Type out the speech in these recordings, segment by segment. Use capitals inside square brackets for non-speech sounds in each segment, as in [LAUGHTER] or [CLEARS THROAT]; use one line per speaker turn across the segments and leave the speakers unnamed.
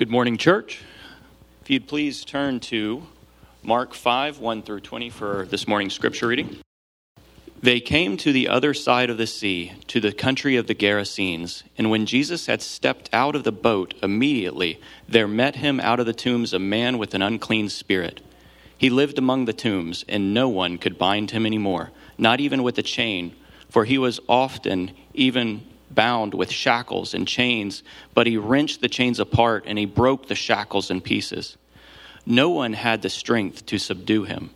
Good morning, church. If you'd please turn to Mark 5 1 through 20 for this morning's scripture reading. They came to the other side of the sea, to the country of the Gerasenes. And when Jesus had stepped out of the boat, immediately there met him out of the tombs a man with an unclean spirit. He lived among the tombs, and no one could bind him any more, not even with a chain, for he was often even bound with shackles and chains, but he wrenched the chains apart and he broke the shackles in pieces. No one had the strength to subdue him.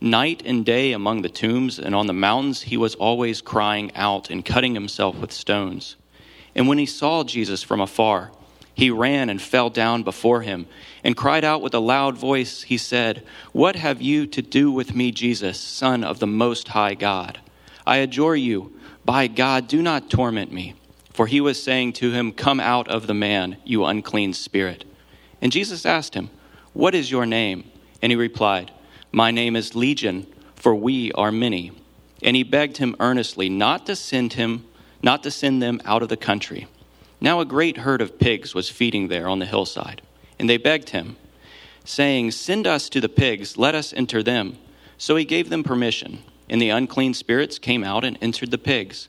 Night and day among the tombs and on the mountains, he was always crying out and cutting himself with stones. And when he saw Jesus from afar, he ran and fell down before him and cried out with a loud voice. He said, What have you to do with me, Jesus, Son of the Most High God? I adjure you, by God, do not torment me. For he was saying to him, Come out of the man, you unclean spirit. And Jesus asked him, What is your name? And he replied, My name is Legion, for we are many. And he begged him earnestly not to send him, not to send them out of the country. Now a great herd of pigs was feeding there on the hillside, and they begged him, saying, Send us to the pigs, let us enter them. So he gave them permission, and the unclean spirits came out and entered the pigs.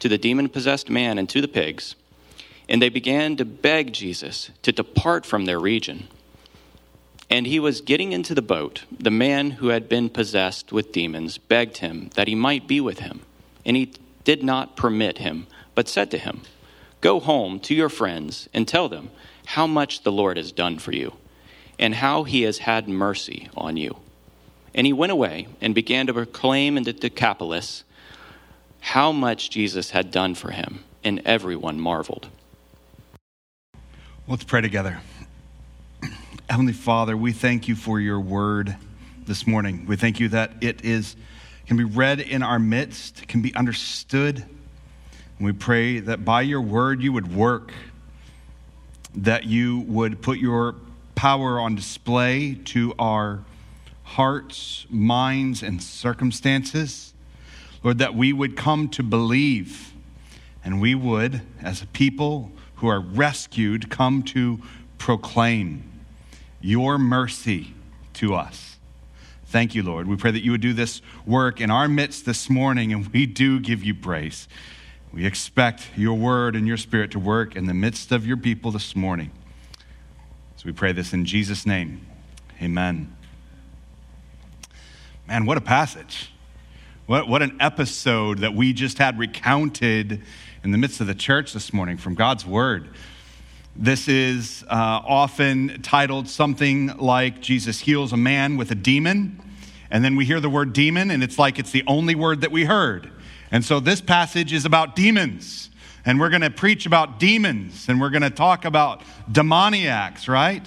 to the demon possessed man and to the pigs. And they began to beg Jesus to depart from their region. And he was getting into the boat. The man who had been possessed with demons begged him that he might be with him. And he did not permit him, but said to him, Go home to your friends and tell them how much the Lord has done for you and how he has had mercy on you. And he went away and began to proclaim in the Decapolis how much Jesus had done for him, and everyone marveled.
Let's pray together. [CLEARS THROAT] Heavenly Father, we thank you for your word this morning. We thank you that it is can be read in our midst, can be understood and we pray that by your word you would work, that you would put your power on display to our hearts, minds, and circumstances. Lord, that we would come to believe and we would, as a people who are rescued, come to proclaim your mercy to us. Thank you, Lord. We pray that you would do this work in our midst this morning, and we do give you praise. We expect your word and your spirit to work in the midst of your people this morning. So we pray this in Jesus' name. Amen. Man, what a passage. What, what an episode that we just had recounted in the midst of the church this morning from God's word. This is uh, often titled something like Jesus heals a man with a demon. And then we hear the word demon, and it's like it's the only word that we heard. And so this passage is about demons. And we're going to preach about demons and we're going to talk about demoniacs, right?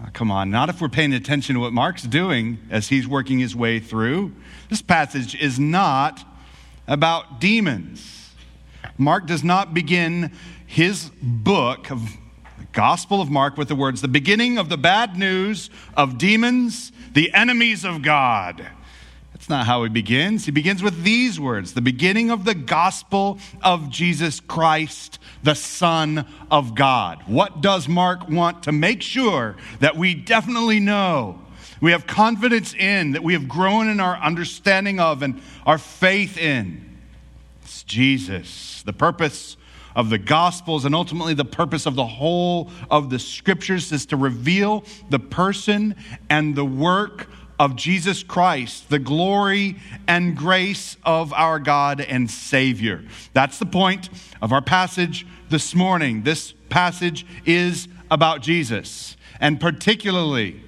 Oh, come on, not if we're paying attention to what Mark's doing as he's working his way through. This passage is not about demons. Mark does not begin his book of the Gospel of Mark with the words, the beginning of the bad news of demons, the enemies of God. That's not how he begins. He begins with these words the beginning of the gospel of Jesus Christ, the Son of God. What does Mark want to make sure that we definitely know? We have confidence in, that we have grown in our understanding of and our faith in. It's Jesus. The purpose of the Gospels and ultimately the purpose of the whole of the Scriptures is to reveal the person and the work of Jesus Christ, the glory and grace of our God and Savior. That's the point of our passage this morning. This passage is about Jesus, and particularly,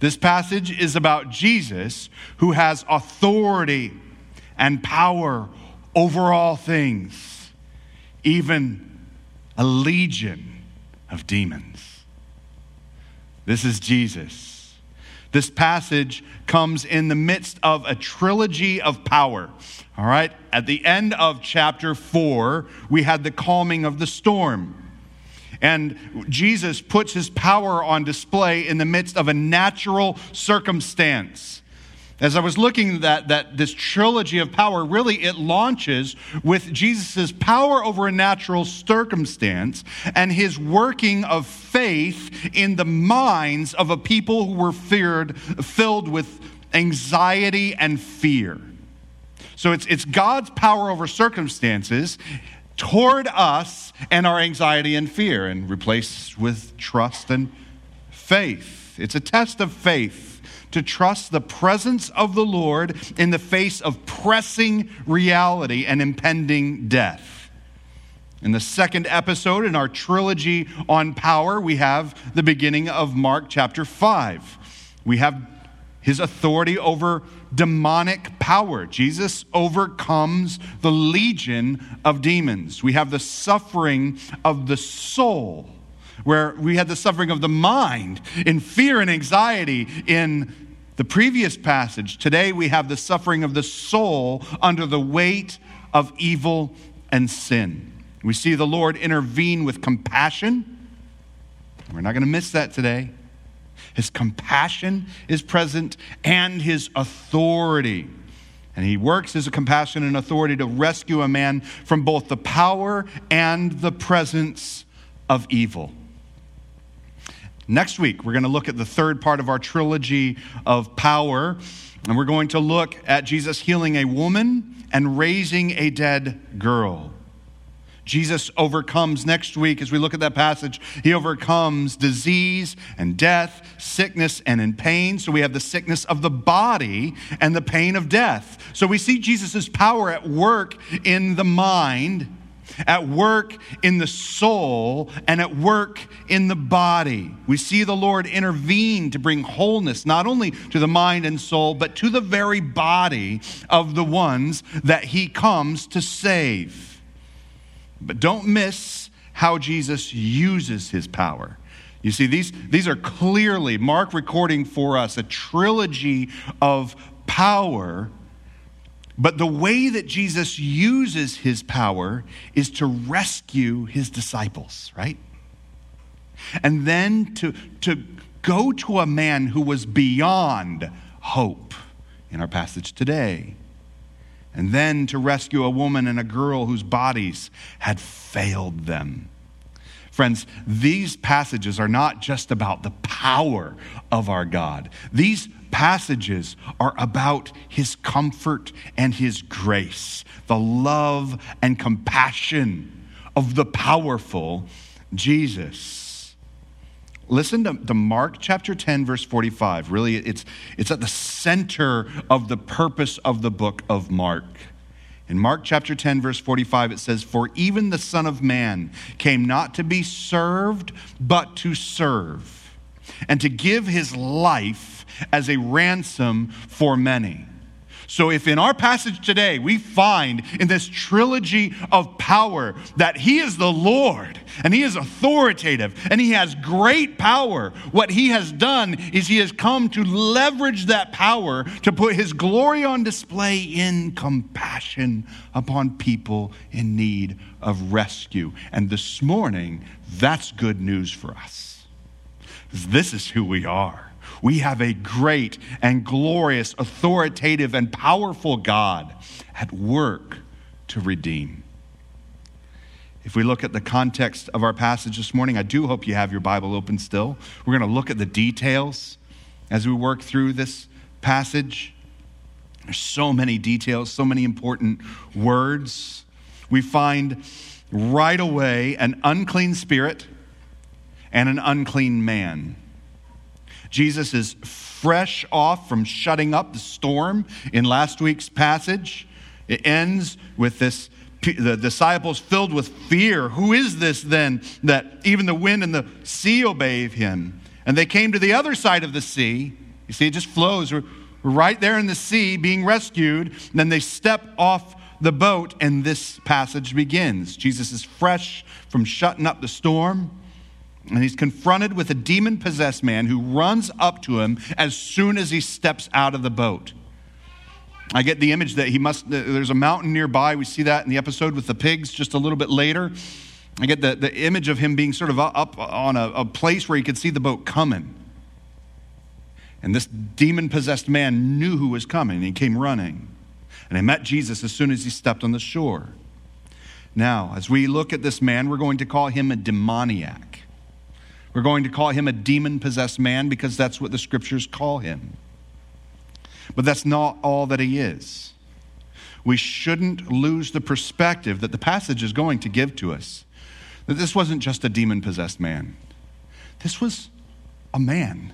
this passage is about Jesus who has authority and power over all things, even a legion of demons. This is Jesus. This passage comes in the midst of a trilogy of power. All right, at the end of chapter four, we had the calming of the storm. And Jesus puts his power on display in the midst of a natural circumstance. As I was looking at that, that this trilogy of power, really it launches with Jesus' power over a natural circumstance and his working of faith in the minds of a people who were feared, filled with anxiety and fear. So it's, it's God's power over circumstances toward us and our anxiety and fear, and replaced with trust and faith. It's a test of faith to trust the presence of the Lord in the face of pressing reality and impending death. In the second episode in our trilogy on power, we have the beginning of Mark chapter 5. We have his authority over demonic power. Jesus overcomes the legion of demons. We have the suffering of the soul, where we had the suffering of the mind in fear and anxiety in the previous passage. Today we have the suffering of the soul under the weight of evil and sin. We see the Lord intervene with compassion. We're not going to miss that today. His compassion is present and his authority. And he works as a compassion and authority to rescue a man from both the power and the presence of evil. Next week, we're going to look at the third part of our trilogy of power, and we're going to look at Jesus healing a woman and raising a dead girl. Jesus overcomes next week as we look at that passage. He overcomes disease and death, sickness and in pain. So we have the sickness of the body and the pain of death. So we see Jesus' power at work in the mind, at work in the soul, and at work in the body. We see the Lord intervene to bring wholeness not only to the mind and soul, but to the very body of the ones that he comes to save. But don't miss how Jesus uses his power. You see, these, these are clearly, Mark recording for us a trilogy of power, but the way that Jesus uses his power is to rescue his disciples, right? And then to, to go to a man who was beyond hope in our passage today and then to rescue a woman and a girl whose bodies had failed them. Friends, these passages are not just about the power of our God. These passages are about his comfort and his grace, the love and compassion of the powerful Jesus. Listen to, to, Mark chapter 10, verse 45. Really, it's, it's at the center of the purpose of the book of Mark. In Mark chapter 10, verse 45, it says, For even the Son of Man came not to be served, but to serve, and to give his life as a ransom for many. So, if in our passage today we find in this trilogy of power that He is the Lord and He is authoritative and He has great power, what He has done is He has come to leverage that power to put His glory on display in compassion upon people in need of rescue. And this morning, that's good news for us. This is who we are. We have a great and glorious, authoritative, and powerful God at work to redeem. If we look at the context of our passage this morning, I do hope you have your Bible open still. We're going to look at the details as we work through this passage. There's so many details, so many important words. We find right away an unclean spirit and an unclean man. Jesus is fresh off from shutting up the storm in last week's passage. It ends with this the disciples filled with fear. Who is this then that even the wind and the sea obey him? And they came to the other side of the sea. You see, it just flows. We're right there in the sea being rescued. And then they step off the boat, and this passage begins. Jesus is fresh from shutting up the storm. And he's confronted with a demon possessed man who runs up to him as soon as he steps out of the boat. I get the image that he must, there's a mountain nearby. We see that in the episode with the pigs just a little bit later. I get the, the image of him being sort of up on a, a place where he could see the boat coming. And this demon possessed man knew who was coming. He came running. And he met Jesus as soon as he stepped on the shore. Now, as we look at this man, we're going to call him a demoniac. We're going to call him a demon possessed man because that's what the scriptures call him. But that's not all that he is. We shouldn't lose the perspective that the passage is going to give to us that this wasn't just a demon possessed man, this was a man.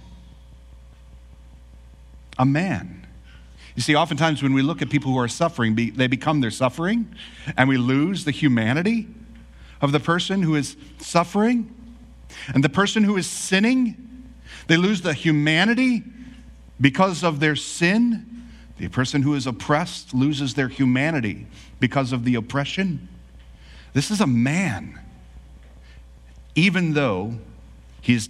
A man. You see, oftentimes when we look at people who are suffering, they become their suffering, and we lose the humanity of the person who is suffering. And the person who is sinning, they lose the humanity because of their sin. The person who is oppressed loses their humanity because of the oppression. This is a man even though he's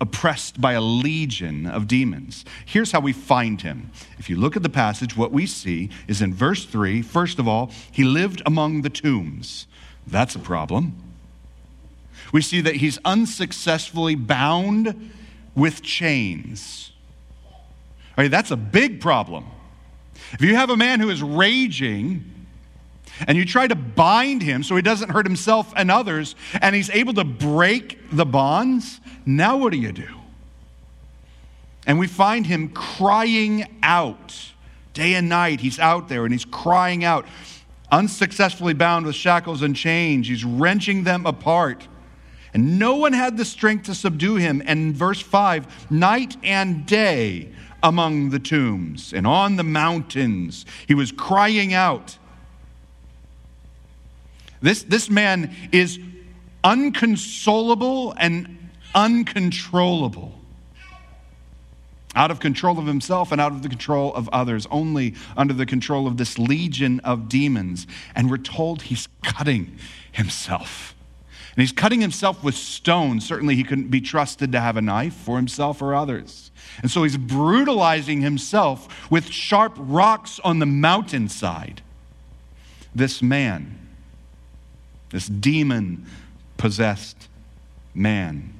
oppressed by a legion of demons. Here's how we find him. If you look at the passage, what we see is in verse 3, first of all, he lived among the tombs. That's a problem. We see that he's unsuccessfully bound with chains. All right, that's a big problem. If you have a man who is raging, and you try to bind him so he doesn't hurt himself and others, and he's able to break the bonds, now what do you do? And we find him crying out. Day and night, he's out there and he's crying out, unsuccessfully bound with shackles and chains. He's wrenching them apart. And no one had the strength to subdue him. And verse 5 night and day among the tombs and on the mountains, he was crying out. This, this man is unconsolable and uncontrollable. Out of control of himself and out of the control of others, only under the control of this legion of demons. And we're told he's cutting himself. And he's cutting himself with stones. Certainly, he couldn't be trusted to have a knife for himself or others. And so he's brutalizing himself with sharp rocks on the mountainside. This man this demon possessed man.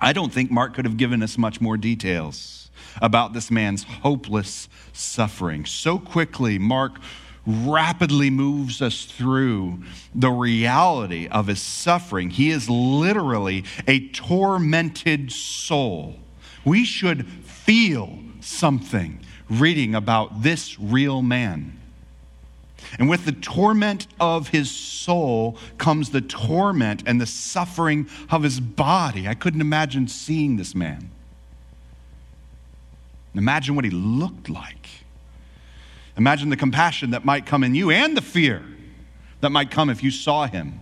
I don't think Mark could have given us much more details about this man's hopeless suffering. So quickly, Mark rapidly moves us through the reality of his suffering. He is literally a tormented soul. We should feel something reading about this real man. And with the torment of his soul comes the torment and the suffering of his body. I couldn't imagine seeing this man. Imagine what he looked like. Imagine the compassion that might come in you and the fear that might come if you saw him.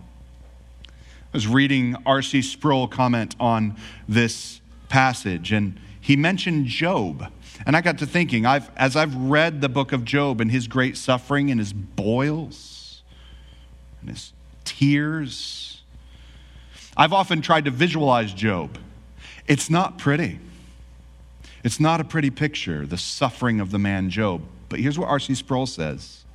I was reading R.C. Sproul comment on this passage, and he mentioned Job. And I got to thinking, I've, as I've read the book of Job and his great suffering and his boils and his tears, I've often tried to visualize Job. It's not pretty. It's not a pretty picture, the suffering of the man Job. But here's what R.C. Sproul says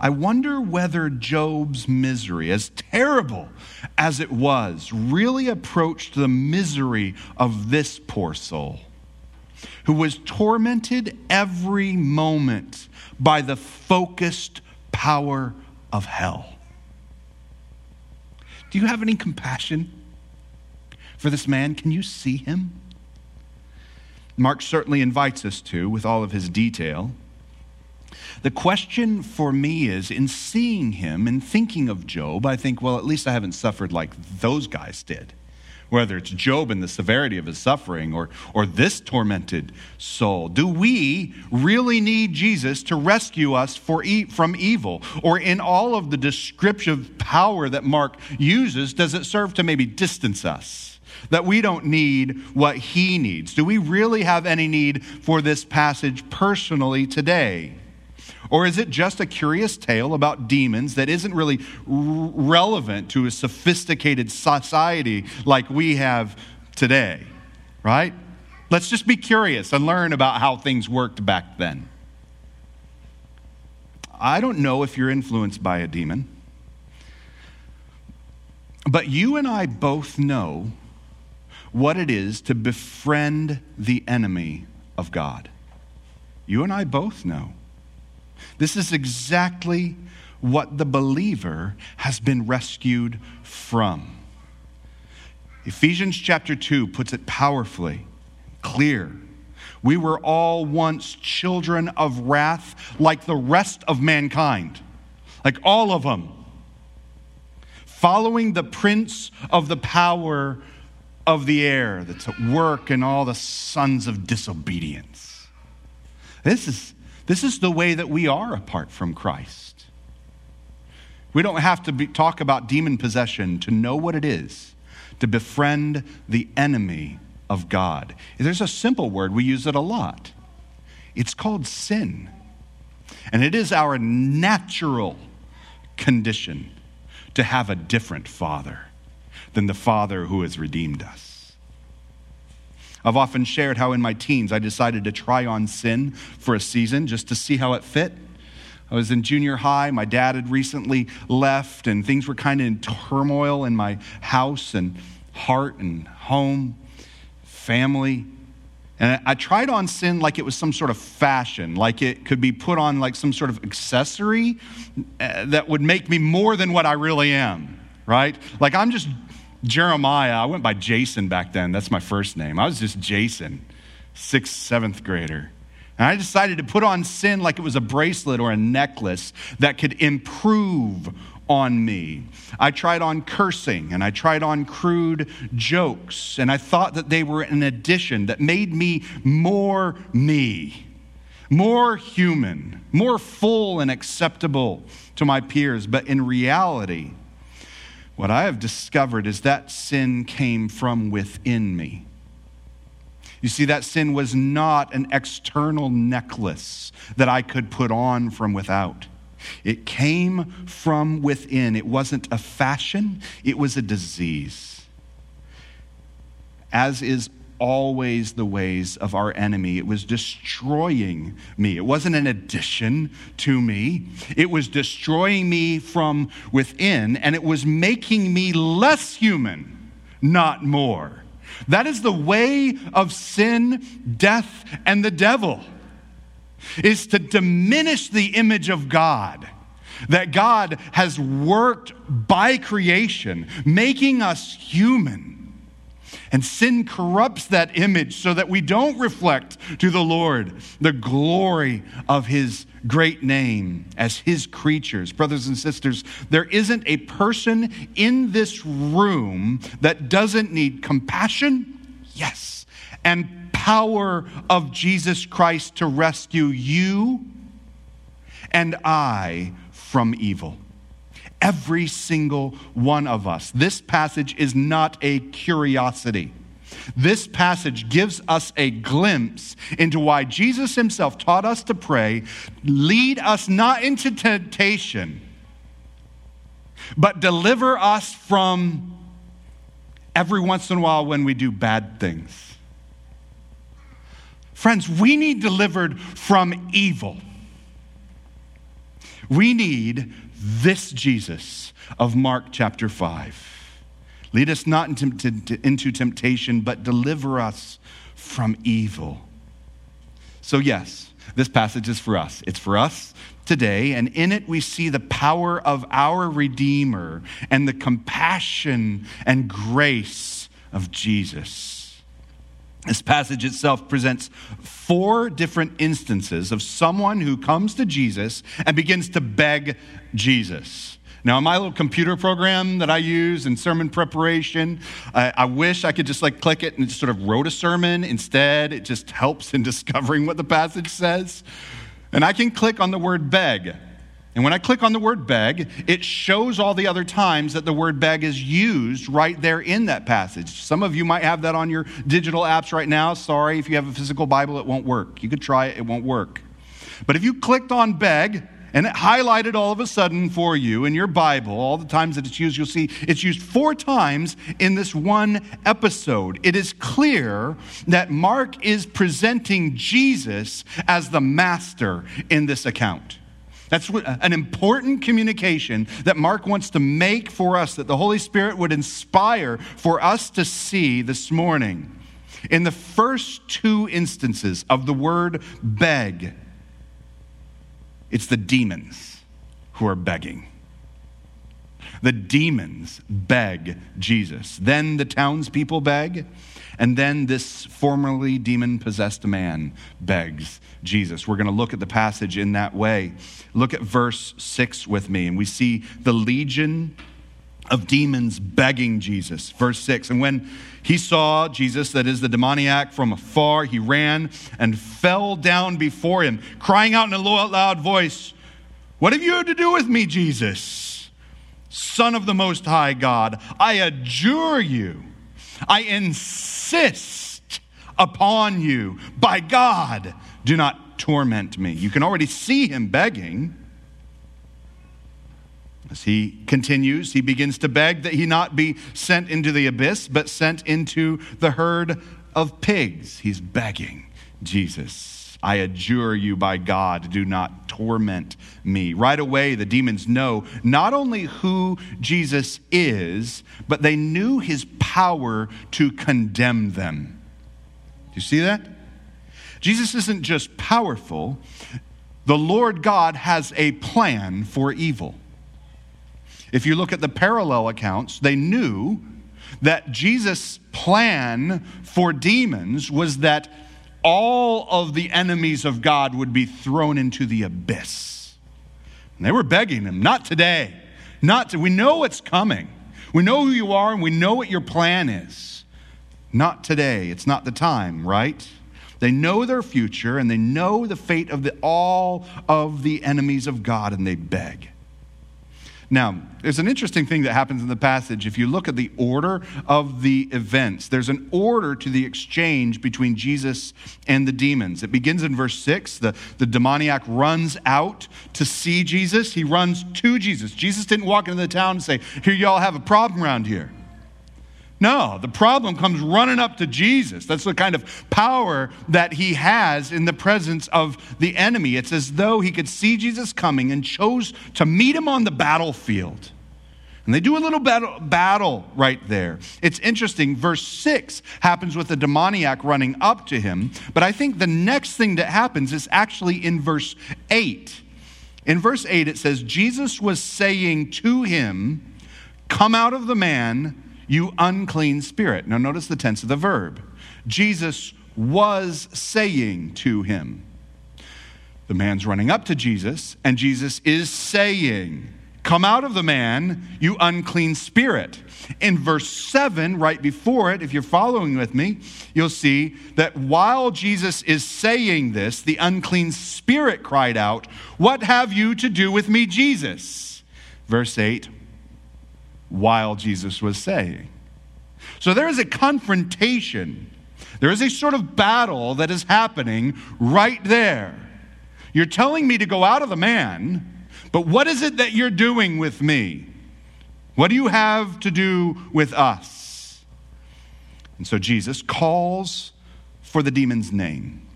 I wonder whether Job's misery, as terrible as it was, really approached the misery of this poor soul who was tormented every moment by the focused power of hell. Do you have any compassion for this man? Can you see him? Mark certainly invites us to, with all of his detail. The question for me is in seeing him and thinking of Job, I think, well, at least I haven't suffered like those guys did whether it's Job and the severity of his suffering or, or this tormented soul? Do we really need Jesus to rescue us for e- from evil? Or in all of the descriptive power that Mark uses, does it serve to maybe distance us? That we don't need what he needs? Do we really have any need for this passage personally today? Or is it just a curious tale about demons that isn't really relevant to a sophisticated society like we have today? Right? Let's just be curious and learn about how things worked back then. I don't know if you're influenced by a demon, but you and I both know what it is to befriend the enemy of God. You and I both know. This is exactly what the believer has been rescued from. Ephesians chapter 2 puts it powerfully, clear. We were all once children of wrath like the rest of mankind, like all of them, following the prince of the power of the air that's at work in all the sons of disobedience. This is, this is the way that we are apart from Christ. We don't have to be, talk about demon possession to know what it is to befriend the enemy of God. There's a simple word, we use it a lot. It's called sin. And it is our natural condition to have a different father than the father who has redeemed us. I've often shared how in my teens I decided to try on sin for a season just to see how it fit. I was in junior high. My dad had recently left, and things were kind of in turmoil in my house and heart and home, family. And I tried on sin like it was some sort of fashion, like it could be put on like some sort of accessory uh, that would make me more than what I really am, right? Like I'm just Jeremiah. I went by Jason back then. That's my first name. I was just Jason, sixth, seventh grader. And I decided to put on sin like it was a bracelet or a necklace that could improve on me. I tried on cursing and I tried on crude jokes, and I thought that they were an addition that made me more me, more human, more full and acceptable to my peers. But in reality, what I have discovered is that sin came from within me. You see, that sin was not an external necklace that I could put on from without. It came from within. It wasn't a fashion, it was a disease. As is always the ways of our enemy. It was destroying me. It wasn't an addition to me, it was destroying me from within, and it was making me less human, not more. That is the way of sin, death, and the devil is to diminish the image of God that God has worked by creation, making us human. And sin corrupts that image so that we don't reflect to the Lord the glory of his great name as his creatures. Brothers and sisters, there isn't a person in this room that doesn't need compassion, yes, and power of Jesus Christ to rescue you and I from evil. Every single one of us. This passage is not a curiosity. This passage gives us a glimpse into why Jesus himself taught us to pray, lead us not into temptation, but deliver us from every once in a while when we do bad things. Friends, we need delivered from evil. We need this Jesus of Mark chapter 5. Lead us not into temptation, but deliver us from evil. So, yes, this passage is for us. It's for us today, and in it we see the power of our Redeemer and the compassion and grace of Jesus. This passage itself presents four different instances of someone who comes to Jesus and begins to beg Jesus. Now, in my little computer program that I use in sermon preparation, I, I, wish I could just like click it and it just sort of wrote a sermon. Instead, it just [LAUGHS] helps in discovering what the passage says. And I can click on the word beg and when I click on the word beg, it shows all the other times that the word beg is used right there in that passage. Some of you might have that on your digital apps right now. Sorry, if you have a physical Bible, it won't work. You could try it, it won't work. But if you clicked on beg, and it highlighted all of a sudden for you in your Bible, all the times that it's used, you'll see it's used four times in this one episode. It is clear that Mark is presenting Jesus as the master in this account. That's uh, an important communication that Mark wants to make for us, that the Holy Spirit would inspire for us to see this morning. In the first two instances of the word beg, it's the demons who are begging. The demons beg Jesus. Then the townspeople beg. And then this formerly demon possessed man begs Jesus. We're going to look at the passage in that way. Look at verse 6 with me, and we see the legion of demons begging Jesus. Verse 6 And when he saw Jesus, that is the demoniac, from afar, he ran and fell down before him, crying out in a loud voice, What have you to do with me, Jesus, Son of the Most High God? I adjure you, I insist upon you, by God, do not torment me. You can already see him begging. As he continues, he begins to beg that he not be sent into the abyss, but sent into the herd of pigs. He's begging Jesus, I adjure you by God, do not torment me. Right away, the demons know not only who Jesus is, but they knew his power to condemn them. Do you see that? Jesus isn't just powerful, the Lord God has a plan for evil. If you look at the parallel accounts, they knew that Jesus' plan for demons was that all of the enemies of God would be thrown into the abyss. And they were begging him, not today. Not to, we know what's coming. We know who you are and we know what your plan is. Not today. It's not the time, right? They know their future and they know the fate of the, all of the enemies of God and they beg. Now, there's an interesting thing that happens in the passage. If you look at the order of the events, there's an order to the exchange between Jesus and the demons. It begins in verse 6. The, the demoniac runs out to see Jesus, he runs to Jesus. Jesus didn't walk into the town and say, Here, y'all have a problem around here. No, the problem comes running up to Jesus. That's the kind of power that he has in the presence of the enemy. It's as though he could see Jesus coming and chose to meet him on the battlefield. And they do a little battle, battle right there. It's interesting. Verse 6 happens with the demoniac running up to him. But I think the next thing that happens is actually in verse 8. In verse 8, it says, Jesus was saying to him, Come out of the man you unclean spirit. Now, notice the tense of the verb. Jesus was saying to him. The man's running up to Jesus, and Jesus is saying, Come out of the man, you unclean spirit. In verse 7, right before it, if you're following with me, you'll see that while Jesus is saying this, the unclean spirit cried out, What have you to do with me, Jesus? Verse 8, while Jesus was saying. So there is a confrontation. There is a sort of battle that is happening right there. You're telling me to go out of the man, but what is it that you're doing with me? What do you have to do with us? And so Jesus calls for the demon's name.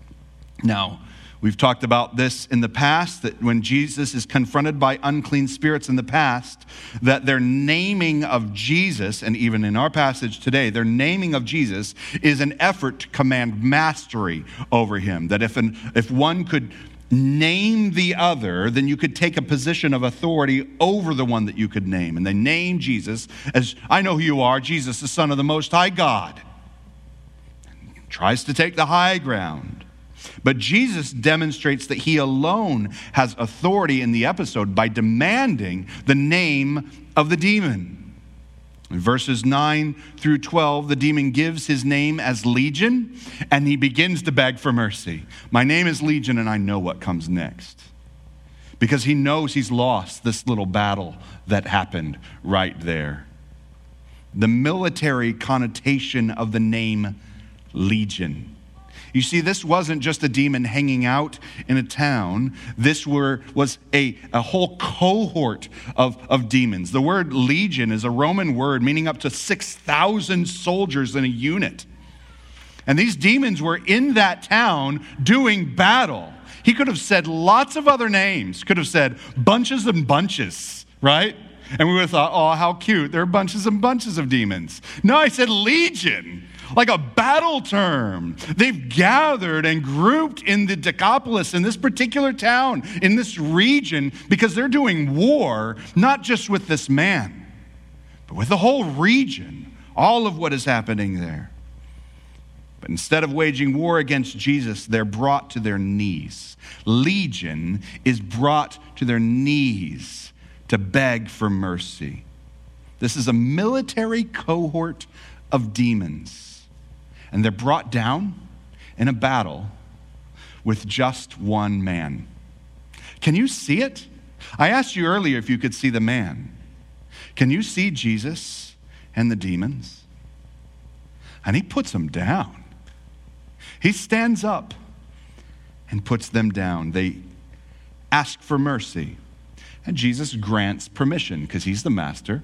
Now, We've talked about this in the past that when Jesus is confronted by unclean spirits in the past, that their naming of Jesus, and even in our passage today, their naming of Jesus is an effort to command mastery over him. That if, an, if one could name the other, then you could take a position of authority over the one that you could name. And they name Jesus as I know who you are, Jesus, the Son of the Most High God. And tries to take the high ground. But Jesus demonstrates that he alone has authority in the episode by demanding the name of the demon. In verses 9 through 12, the demon gives his name as Legion and he begins to beg for mercy. My name is Legion and I know what comes next. Because he knows he's lost this little battle that happened right there. The military connotation of the name Legion You see, this wasn't just a demon hanging out in a town. This were, was a, a whole cohort of, of demons. The word legion is a Roman word meaning up to 6,000 soldiers in a unit. And these demons were in that town doing battle. He could have said lots of other names, could have said bunches and bunches, right? And we would have thought, oh, how cute. There are bunches and bunches of demons. No, I said legion, like a battle term. They've gathered and grouped in the Decapolis, in this particular town, in this region, because they're doing war, not just with this man, but with the whole region, all of what is happening there. But instead of waging war against Jesus, they're brought to their knees. Legion is brought to their knees to beg for mercy. This is a military cohort of demons, and they're brought down in a battle with just one man. Can you see it? I asked you earlier if you could see the man. Can you see Jesus and the demons? And he puts them down. He stands up and puts them down. They ask for mercy. And Jesus grants permission because he's the master.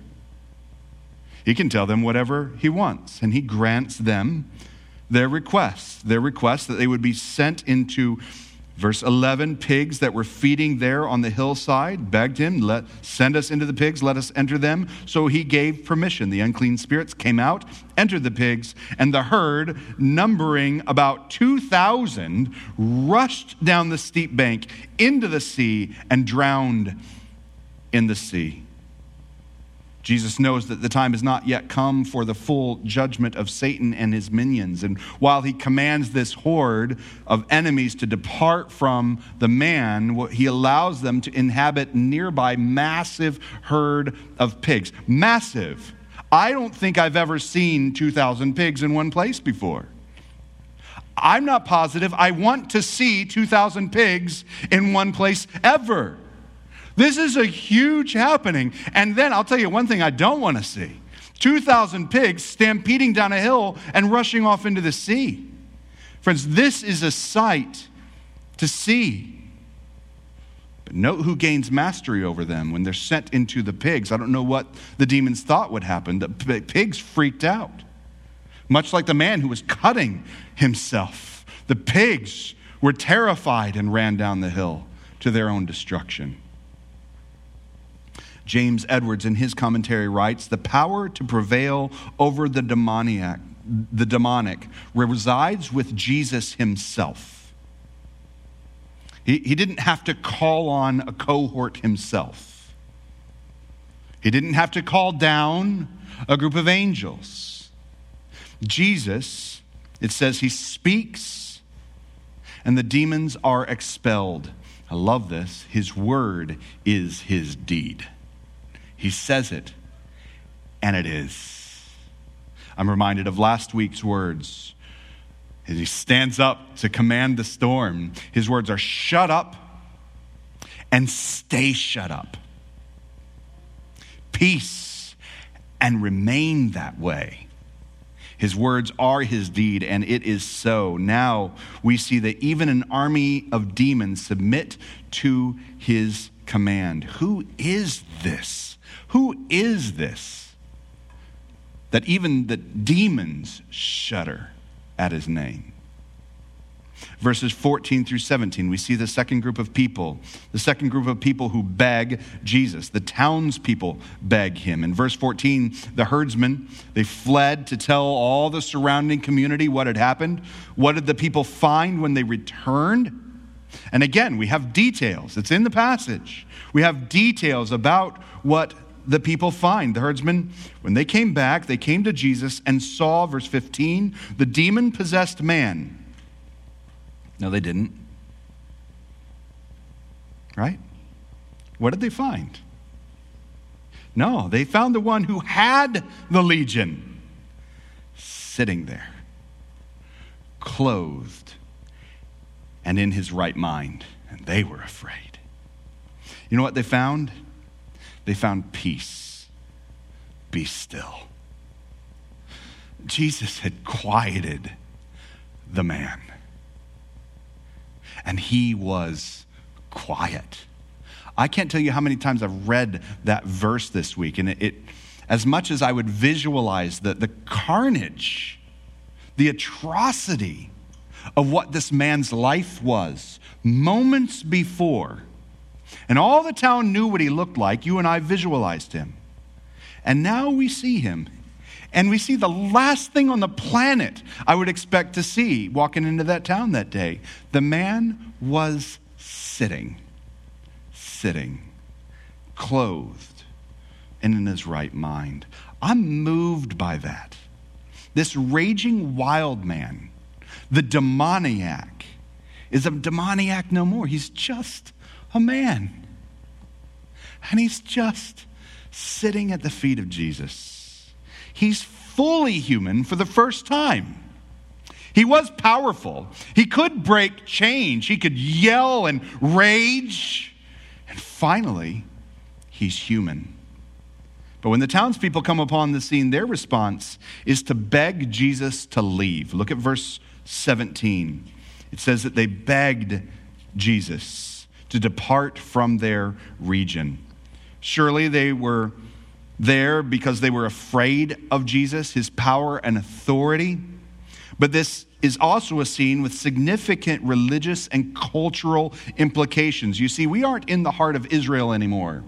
He can tell them whatever he wants, and he grants them their request. Their request that they would be sent into Verse 11 pigs that were feeding there on the hillside begged him, let, Send us into the pigs, let us enter them. So he gave permission. The unclean spirits came out, entered the pigs, and the herd, numbering about 2,000, rushed down the steep bank into the sea and drowned in the sea. Jesus knows that the time has not yet come for the full judgment of Satan and his minions. And while he commands this horde of enemies to depart from the man, he allows them to inhabit nearby massive herd of pigs. Massive. I don't think I've ever seen 2,000 pigs in one place before. I'm not positive I want to see 2,000 pigs in one place ever. This is a huge happening. And then I'll tell you one thing I don't want to see 2,000 pigs stampeding down a hill and rushing off into the sea. Friends, this is a sight to see. But note who gains mastery over them when they're sent into the pigs. I don't know what the demons thought would happen. The pigs freaked out, much like the man who was cutting himself. The pigs were terrified and ran down the hill to their own destruction. James Edwards, in his commentary, writes The power to prevail over the demoniac, the demonic, resides with Jesus himself. He, he didn't have to call on a cohort himself, he didn't have to call down a group of angels. Jesus, it says, he speaks and the demons are expelled. I love this. His word is his deed. He says it, and it is. I'm reminded of last week's words. As he stands up to command the storm, his words are shut up and stay shut up. Peace and remain that way. His words are his deed, and it is so. Now we see that even an army of demons submit to his command. Who is this? Who is this? That even the demons shudder at his name. Verses 14 through 17, we see the second group of people, the second group of people who beg Jesus. The townspeople beg him. In verse 14, the herdsmen, they fled to tell all the surrounding community what had happened. What did the people find when they returned? And again, we have details. It's in the passage. We have details about what the people find. The herdsmen, when they came back, they came to Jesus and saw, verse 15, the demon possessed man. No, they didn't. Right? What did they find? No, they found the one who had the legion sitting there, clothed and in his right mind. And they were afraid. You know what they found? They found peace. Be still. Jesus had quieted the man. and he was quiet. I can't tell you how many times I've read that verse this week, and it, it as much as I would visualize the, the carnage, the atrocity of what this man's life was moments before, and all the town knew what he looked like, you and I visualized him. And now we see him. And we see the last thing on the planet I would expect to see walking into that town that day. The man was sitting, sitting, clothed, and in his right mind. I'm moved by that. This raging wild man, the demoniac, is a demoniac no more. He's just a man. And he's just sitting at the feet of Jesus. He's fully human for the first time. He was powerful. He could break change. He could yell and rage. And finally, he's human. But when the townspeople come upon the scene, their response is to beg Jesus to leave. Look at verse 17. It says that they begged Jesus to depart from their region. Surely they were there because they were afraid of Jesus, his power and authority. But this is also a scene with significant religious and cultural implications. You see, we aren't in the heart of Israel anymore.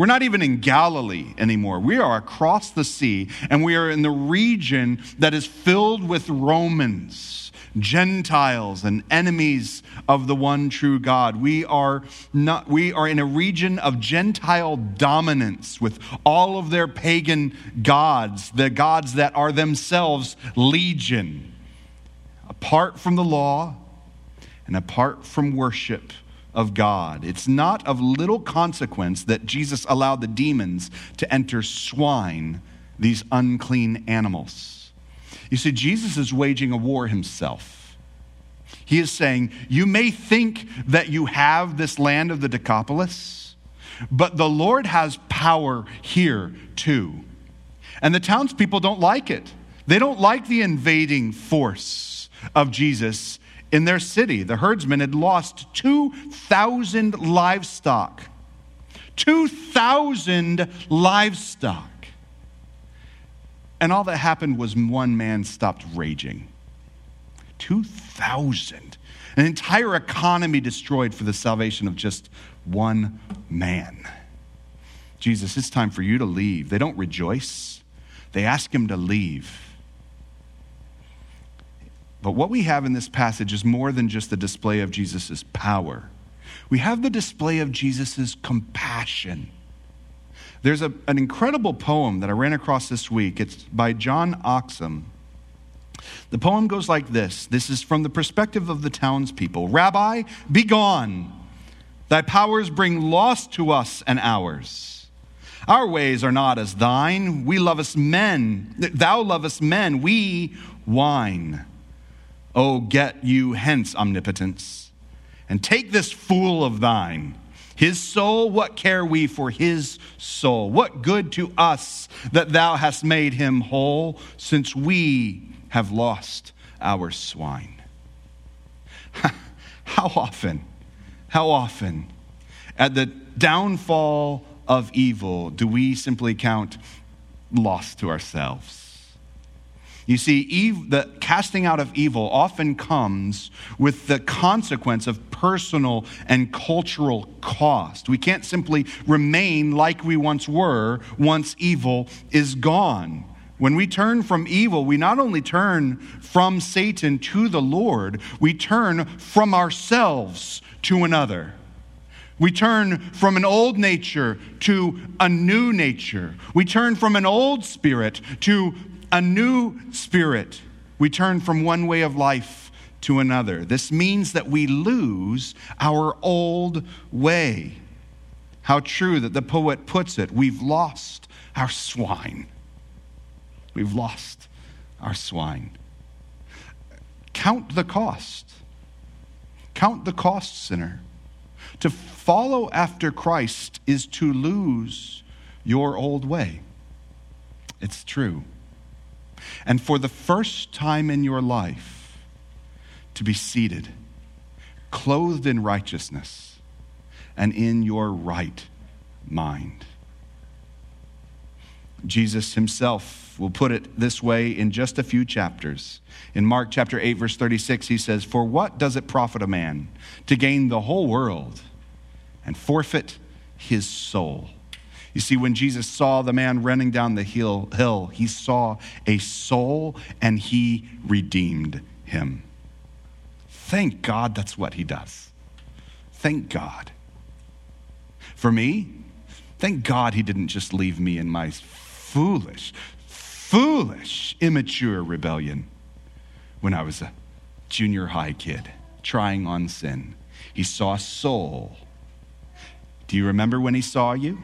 We're not even in Galilee anymore. We are across the sea, and we are in the region that is filled with Romans Gentiles and enemies of the one true God. We are not we are in a region of Gentile dominance with all of their pagan gods, the gods that are themselves legion. Apart from the law and apart from worship of God. It's not of little consequence that Jesus allowed the demons to enter swine, these unclean animals. You see, Jesus is waging a war himself. He is saying, You may think that you have this land of the Decapolis, but the Lord has power here too. And the townspeople don't like it. They don't like the invading force of Jesus in their city. The herdsmen had lost 2,000 livestock. 2,000 livestock. And all that happened was one man stopped raging. 2,000. An entire economy destroyed for the salvation of just one man. Jesus, it's time for you to leave. They don't rejoice, they ask him to leave. But what we have in this passage is more than just the display of Jesus' power. We have the display of Jesus' compassion. There's a, an incredible poem that I ran across this week. It's by John Oxenham. The poem goes like this This is from the perspective of the townspeople Rabbi, be gone. Thy powers bring loss to us and ours. Our ways are not as thine. We love us men. Thou lovest men. We wine. Oh, get you hence, omnipotence, and take this fool of thine his soul, what care we for his soul? What good to us that thou hast made him whole, since we have lost our swine? [LAUGHS] How often, how often at the downfall of evil do we simply count loss to ourselves? You see, Eve, the casting out of evil often comes with the consequence of personal and cultural cost. We can't simply remain like we once were once evil is gone. When we turn from evil, we not only turn from Satan to the Lord, we turn from ourselves to another. We turn from an old nature to a new nature. We turn from an old spirit to a new spirit. We turn from one way of life to another. This means that we lose our old way. How true that the poet puts it we've lost our swine. We've lost our swine. Count the cost. Count the cost, sinner. To follow after Christ is to lose your old way. It's true and for the first time in your life, to be seated, clothed in righteousness and in your right mind. Jesus himself will put it this way in just a few chapters. In Mark chapter 8, verse 36, he says, For what does it profit a man to gain the whole world and forfeit his soul? You see, when Jesus saw the man running down the hill, hill, he saw a soul and he redeemed him. Thank God that's what he does. Thank God. For me, thank God he didn't just leave me in my foolish, foolish, immature rebellion when I was a junior high kid trying on sin. He saw soul. Do you remember when he saw you?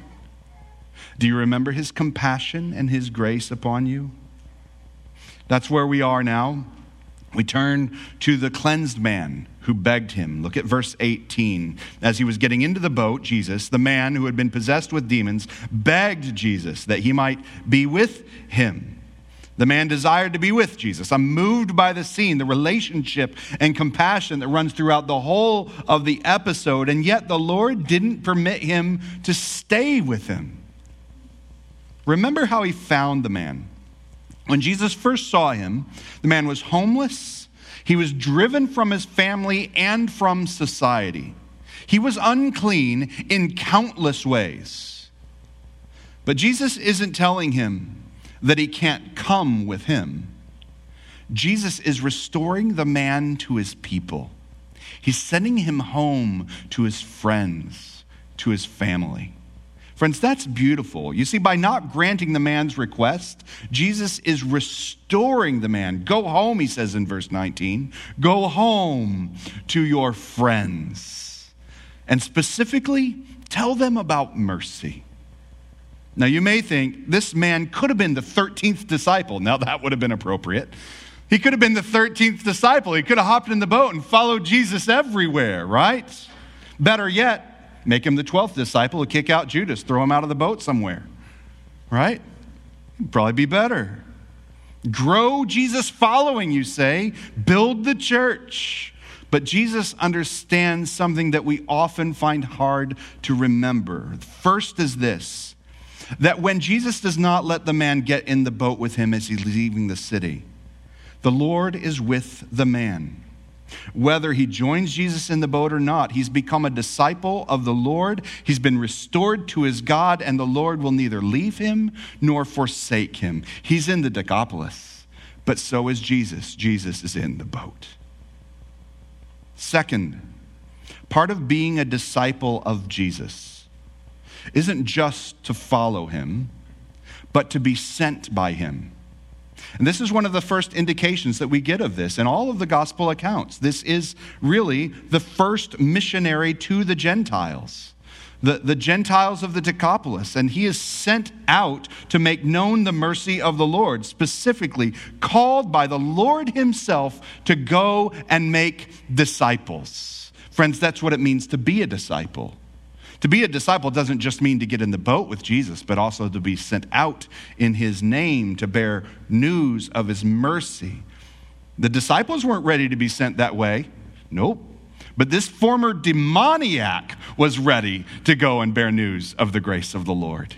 Do you remember his compassion and his grace upon you? That's where we are now. We turn to the cleansed man who begged him. Look at verse 18. As he was getting into the boat, Jesus, the man who had been possessed with demons, begged Jesus that he might be with him. The man desired to be with Jesus. I'm moved by the scene, the relationship and compassion that runs throughout the whole of the episode, and yet the Lord didn't permit him to stay with him. Remember how he found the man. When Jesus first saw him, the man was homeless, he was driven from his family and from society. He was unclean in countless ways. But Jesus isn't telling him that he can't come with him. Jesus is restoring the man to his people. He's sending him home to his friends, to his family. Friends, that's beautiful. You see, by not granting the man's request, Jesus is restoring the man. Go home, he says in verse 19. Go home to your friends. And specifically, tell them about mercy. Now, you may think this man could have been the 13th disciple. Now, that would have been appropriate. He could have been the 13th disciple. He could have hopped in the boat and followed Jesus everywhere, right? Better yet, Make him the 12th disciple to kick out Judas, throw him out of the boat somewhere. Right? Probably be better. Grow Jesus following, you say. Build the church. But Jesus understands something that we often find hard to remember. First is this that when Jesus does not let the man get in the boat with him as he's leaving the city, the Lord is with the man. Whether he joins Jesus in the boat or not, he's become a disciple of the Lord. He's been restored to his God, and the Lord will neither leave him nor forsake him. He's in the Decapolis, but so is Jesus. Jesus is in the boat. Second, part of being a disciple of Jesus isn't just to follow him, but to be sent by him. And this is one of the first indications that we get of this in all of the gospel accounts. This is really the first missionary to the Gentiles. The, the Gentiles of the Decapolis, and he is sent out to make known the mercy of the Lord, specifically called by the Lord himself to go and make disciples. Friends, that's what it means to be a disciple. To be a disciple doesn't just mean to get in the boat with Jesus, but also to be sent out in his name to bear news of his mercy. The disciples weren't ready to be sent that way. Nope. But this former demoniac was ready to go and bear news of the grace of the Lord.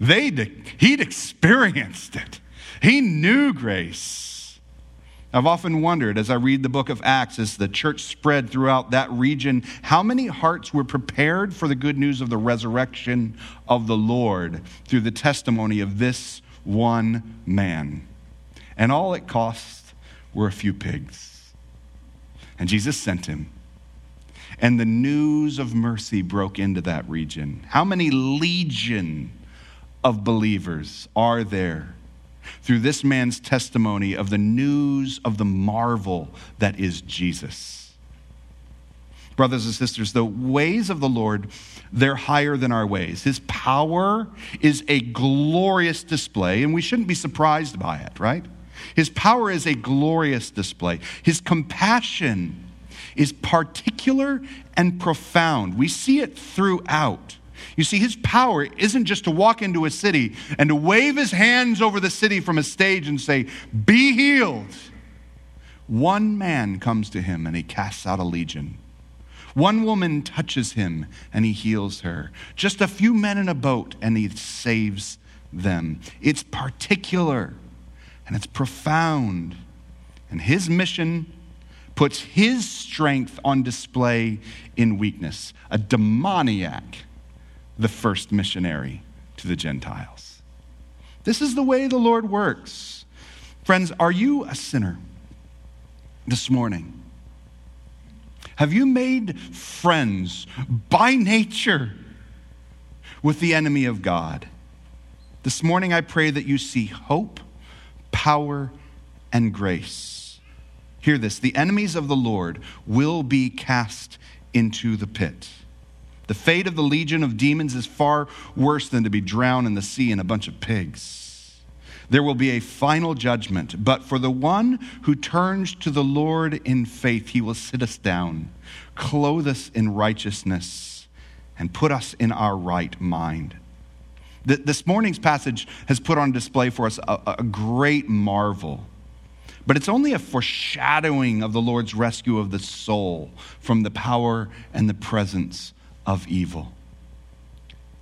They'd, he'd experienced it, he knew grace. I've often wondered as I read the book of Acts, as the church spread throughout that region, how many hearts were prepared for the good news of the resurrection of the Lord through the testimony of this one man. And all it cost were a few pigs. And Jesus sent him. And the news of mercy broke into that region. How many legion of believers are there? Through this man's testimony of the news of the marvel that is Jesus. Brothers and sisters, the ways of the Lord, they're higher than our ways. His power is a glorious display, and we shouldn't be surprised by it, right? His power is a glorious display. His compassion is particular and profound. We see it throughout. You see, his power isn't just to walk into a city and to wave his hands over the city from a stage and say, Be healed. One man comes to him and he casts out a legion. One woman touches him and he heals her. Just a few men in a boat and he saves them. It's particular and it's profound. And his mission puts his strength on display in weakness. A demoniac, the first missionary to the Gentiles. This is the way the Lord works. Friends, are you a sinner this morning? Have you made friends by nature with the enemy of God? This morning, I pray that you see hope, power, and grace. Hear this the enemies of the Lord will be cast into the pit. The fate of the legion of demons is far worse than to be drowned in the sea in a bunch of pigs. There will be a final judgment, but for the one who turns to the Lord in faith, he will sit us down, clothe us in righteousness, and put us in our right mind. This morning's passage has put on display for us a, a great marvel, but it's only a foreshadowing of the Lord's rescue of the soul from the power and the presence of evil.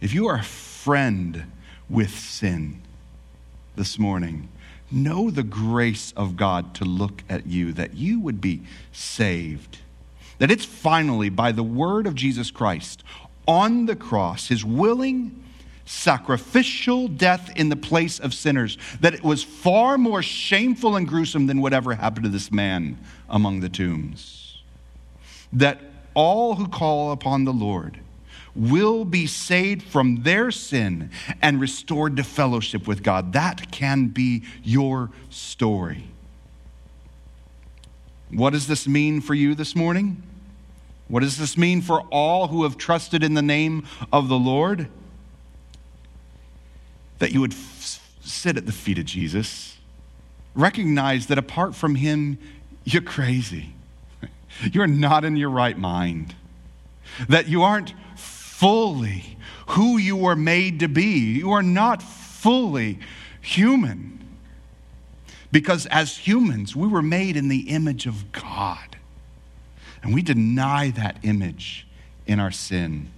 If you are a friend with sin, this morning, know the grace of God to look at you, that you would be saved. That it's finally by the word of Jesus Christ on the cross, his willing, sacrificial death in the place of sinners, that it was far more shameful and gruesome than whatever happened to this man among the tombs. That all who call upon the Lord will be saved from their sin and restored to fellowship with God. That can be your story. What does this mean for you this morning? What does this mean for all who have trusted in the name of the Lord? That you would f- sit at the feet of Jesus, recognize that apart from him, you're crazy. You're not in your right mind. That you aren't fully who you were made to be. You are not fully human. Because as humans, we were made in the image of God. And we deny that image in our sin.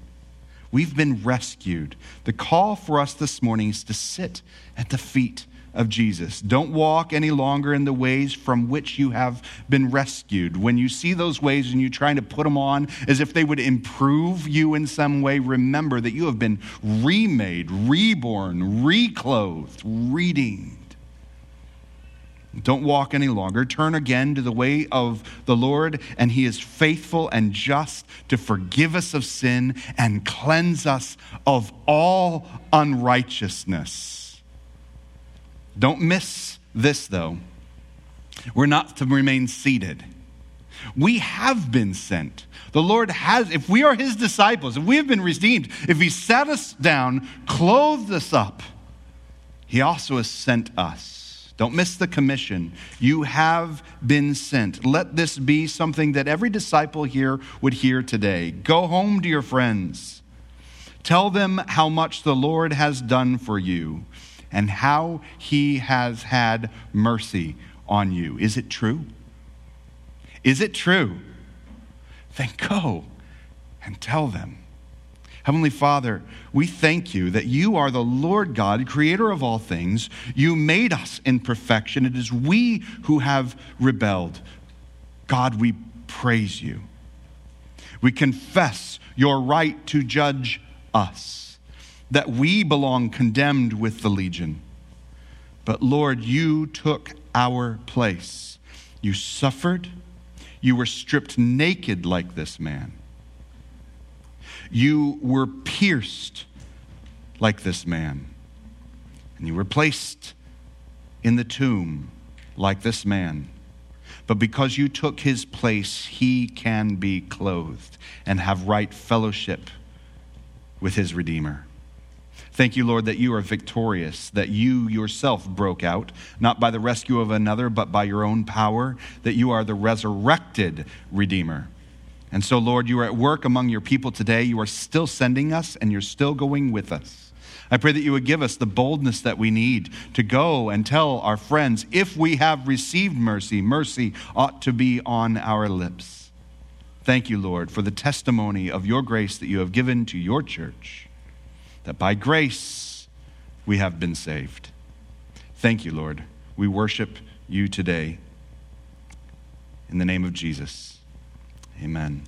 We've been rescued. The call for us this morning is to sit at the feet of Jesus. Don't walk any longer in the ways from which you have been rescued. When you see those ways and you're trying to put them on as if they would improve you in some way, remember that you have been remade, reborn, reclothed, redeemed. Don't walk any longer. Turn again to the way of the Lord, and He is faithful and just to forgive us of sin and cleanse us of all unrighteousness. Don't miss this, though. We're not to remain seated. We have been sent. The Lord has, if we are His disciples, if we have been redeemed, if He sat us down, clothed us up, He also has sent us. Don't miss the commission. You have been sent. Let this be something that every disciple here would hear today. Go home to your friends. Tell them how much the Lord has done for you and how he has had mercy on you. Is it true? Is it true? Then go and tell them. Heavenly Father, we thank you that you are the Lord God, creator of all things. You made us in perfection. It is we who have rebelled. God, we praise you. We confess your right to judge us that we belong condemned with the legion. But Lord, you took our place. You suffered. You were stripped naked like this man. You were pierced like this man. And you were placed in the tomb like this man. But because you took his place, he can be clothed and have right fellowship with his Redeemer. Thank you, Lord, that you are victorious, that you yourself broke out, not by the rescue of another, but by your own power, that you are the resurrected Redeemer. And so, Lord, you are at work among your people today. You are still sending us, and you're still going with us. I pray that you would give us the boldness that we need to go and tell our friends if we have received mercy, mercy ought to be on our lips. Thank you, Lord, for the testimony of your grace that you have given to your church, that by grace we have been saved. Thank you, Lord. We worship you today. In the name of Jesus, amen.